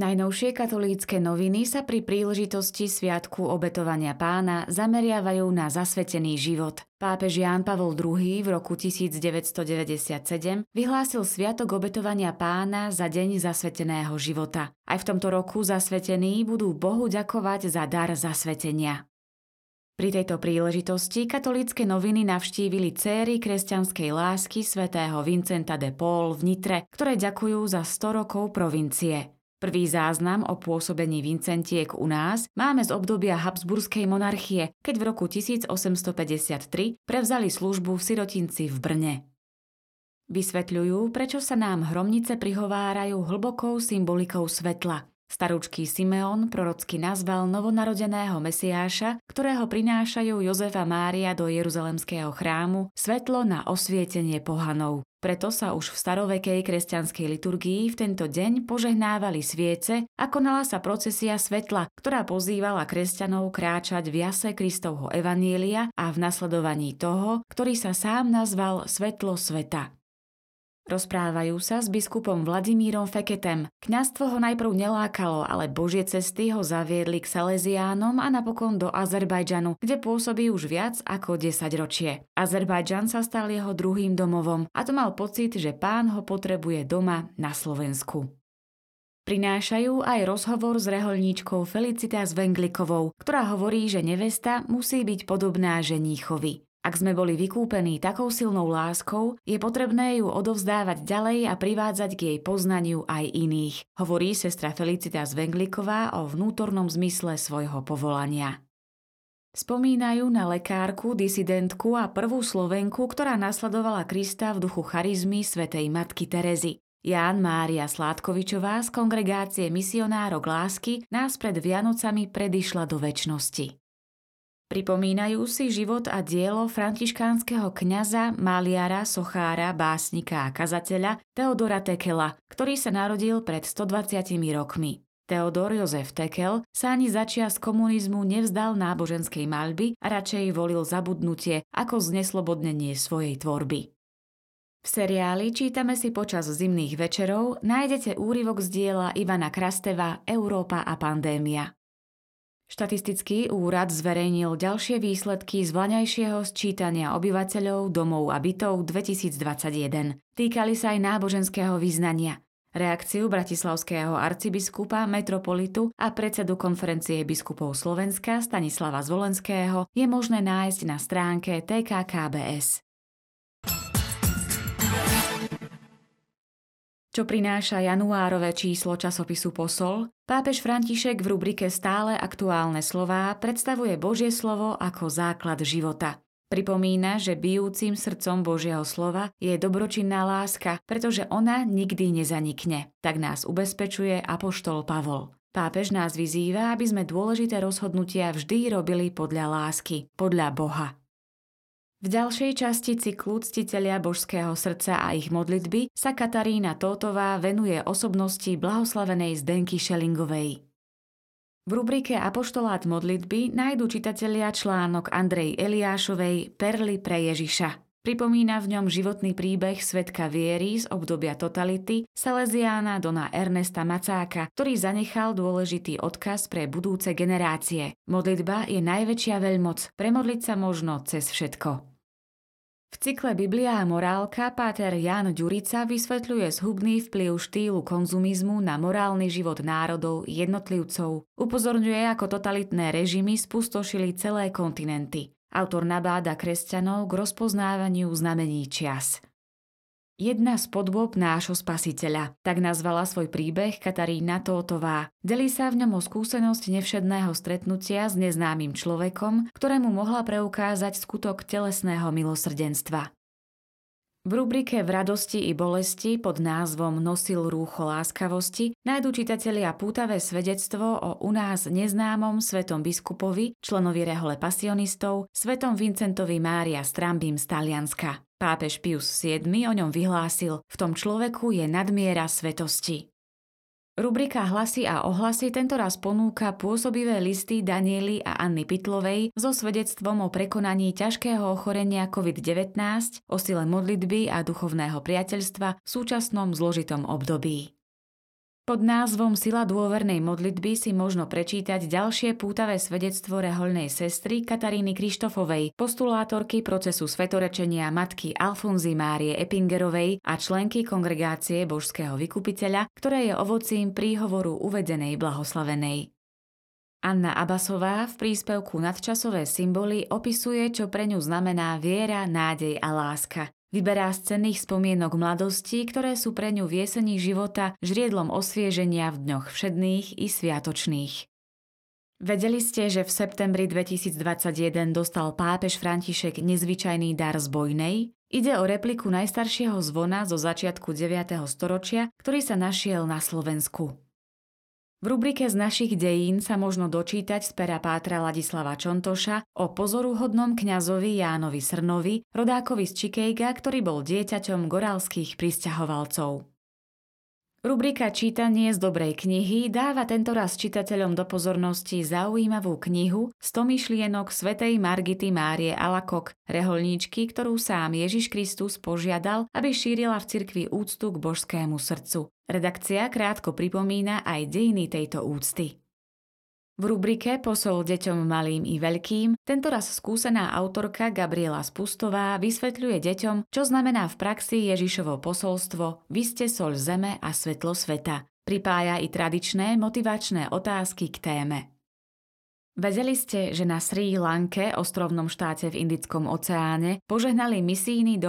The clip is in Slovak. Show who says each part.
Speaker 1: Najnovšie katolícke noviny sa pri príležitosti Sviatku obetovania pána zameriavajú na zasvetený život. Pápež Ján Pavol II v roku 1997 vyhlásil Sviatok obetovania pána za deň zasveteného života. Aj v tomto roku zasvetení budú Bohu ďakovať za dar zasvetenia. Pri tejto príležitosti katolícke noviny navštívili céry kresťanskej lásky svätého Vincenta de Paul v Nitre, ktoré ďakujú za 100 rokov provincie. Prvý záznam o pôsobení Vincentiek u nás máme z obdobia Habsburskej monarchie, keď v roku 1853 prevzali službu v sirotinci v Brne. Vysvetľujú, prečo sa nám hromnice prihovárajú hlbokou symbolikou svetla. Starúčký Simeon prorocky nazval novonarodeného Mesiáša, ktorého prinášajú Jozefa Mária do Jeruzalemského chrámu, svetlo na osvietenie pohanov. Preto sa už v starovekej kresťanskej liturgii v tento deň požehnávali sviece a konala sa procesia svetla, ktorá pozývala kresťanov kráčať v jase Kristovho evanielia a v nasledovaní toho, ktorý sa sám nazval Svetlo sveta. Rozprávajú sa s biskupom Vladimírom Feketem. Kňazstvo ho najprv nelákalo, ale božie cesty ho zaviedli k Salesiánom a napokon do Azerbajdžanu, kde pôsobí už viac ako 10 ročie. Azerbajdžan sa stal jeho druhým domovom a to mal pocit, že pán ho potrebuje doma na Slovensku. Prinášajú aj rozhovor s reholníčkou Felicitas Venglikovou, ktorá hovorí, že nevesta musí byť podobná ženíchovi. Ak sme boli vykúpení takou silnou láskou, je potrebné ju odovzdávať ďalej a privádzať k jej poznaniu aj iných, hovorí sestra Felicita Zvengliková o vnútornom zmysle svojho povolania. Spomínajú na lekárku, disidentku a prvú Slovenku, ktorá nasledovala Krista v duchu charizmy svätej Matky Terezy. Ján Mária Sládkovičová z kongregácie misionárok lásky nás pred Vianocami predišla do väčšnosti. Pripomínajú si život a dielo františkánskeho kňaza, maliara, sochára, básnika a kazateľa Teodora Tekela, ktorý sa narodil pred 120 rokmi. Teodor Jozef Tekel sa ani začias komunizmu nevzdal náboženskej maľby a radšej volil zabudnutie ako zneslobodnenie svojej tvorby. V seriáli Čítame si počas zimných večerov nájdete úryvok z diela Ivana Krasteva Európa a pandémia. Štatistický úrad zverejnil ďalšie výsledky z vlaňajšieho sčítania obyvateľov domov a bytov 2021. Týkali sa aj náboženského význania. Reakciu bratislavského arcibiskupa, metropolitu a predsedu konferencie biskupov Slovenska Stanislava Zvolenského je možné nájsť na stránke TKKBS. Čo prináša januárové číslo časopisu Posol, pápež František v rubrike Stále aktuálne slová predstavuje Božie slovo ako základ života. Pripomína, že bijúcim srdcom Božieho slova je dobročinná láska, pretože ona nikdy nezanikne. Tak nás ubezpečuje apoštol Pavol. Pápež nás vyzýva, aby sme dôležité rozhodnutia vždy robili podľa lásky, podľa Boha. V ďalšej časti cyklu Ctitelia božského srdca a ich modlitby sa Katarína Tótová venuje osobnosti blahoslavenej Zdenky Šelingovej. V rubrike Apoštolát modlitby nájdu čitatelia článok Andrej Eliášovej Perly pre Ježiša. Pripomína v ňom životný príbeh svetka viery z obdobia totality Salesiána Dona Ernesta Macáka, ktorý zanechal dôležitý odkaz pre budúce generácie. Modlitba je najväčšia veľmoc, premodliť sa možno cez všetko. Cykle Biblia a morálka páter Jan Ďurica vysvetľuje zhubný vplyv štýlu konzumizmu na morálny život národov jednotlivcov. Upozorňuje, ako totalitné režimy spustošili celé kontinenty. Autor nabáda kresťanov k rozpoznávaniu znamení čias. Jedna z podôb nášho spasiteľa, tak nazvala svoj príbeh Katarína Tótová. Delí sa v ňom o skúsenosť nevšedného stretnutia s neznámym človekom, ktorému mohla preukázať skutok telesného milosrdenstva. V rubrike V radosti i bolesti pod názvom Nosil rúcho láskavosti nájdu čitatelia pútavé svedectvo o u nás neznámom svetom biskupovi, členovi rehole pasionistov, svetom Vincentovi Mária Strambim z Talianska. Pápež Pius VII o ňom vyhlásil, v tom človeku je nadmiera svetosti. Rubrika Hlasy a ohlasy tentoraz ponúka pôsobivé listy Daniely a Anny Pitlovej so svedectvom o prekonaní ťažkého ochorenia COVID-19, o sile modlitby a duchovného priateľstva v súčasnom zložitom období. Pod názvom Sila dôvernej modlitby si možno prečítať ďalšie pútavé svedectvo rehoľnej sestry Kataríny Krištofovej, postulátorky procesu svetorečenia matky Alfonzy Márie Epingerovej a členky kongregácie Božského vykupiteľa, ktoré je ovocím príhovoru uvedenej blahoslavenej. Anna Abasová v príspevku Nadčasové symboly opisuje, čo pre ňu znamená viera, nádej a láska. Vyberá z cenných spomienok mladosti, ktoré sú pre ňu v jesení života žriedlom osvieženia v dňoch všedných i sviatočných. Vedeli ste, že v septembri 2021 dostal pápež František nezvyčajný dar z Bojnej? Ide o repliku najstaršieho zvona zo začiatku 9. storočia, ktorý sa našiel na Slovensku. V rubrike z našich dejín sa možno dočítať z pera Pátra Ladislava Čontoša o pozoruhodnom kňazovi Jánovi Srnovi, rodákovi z Čikejga, ktorý bol dieťaťom gorálskych pristahovalcov. Rubrika Čítanie z dobrej knihy dáva tentoraz čitateľom do pozornosti zaujímavú knihu 100 myšlienok svätej Margity Márie Alakok, reholníčky, ktorú sám Ježiš Kristus požiadal, aby šírila v cirkvi úctu k božskému srdcu. Redakcia krátko pripomína aj dejiny tejto úcty. V rubrike Posol deťom malým i veľkým tentoraz skúsená autorka Gabriela Spustová vysvetľuje deťom, čo znamená v praxi Ježišovo posolstvo Vy ste sol zeme a svetlo sveta. Pripája i tradičné motivačné otázky k téme. Vedeli ste, že na Sri Lanke, ostrovnom štáte v Indickom oceáne, požehnali misijný dom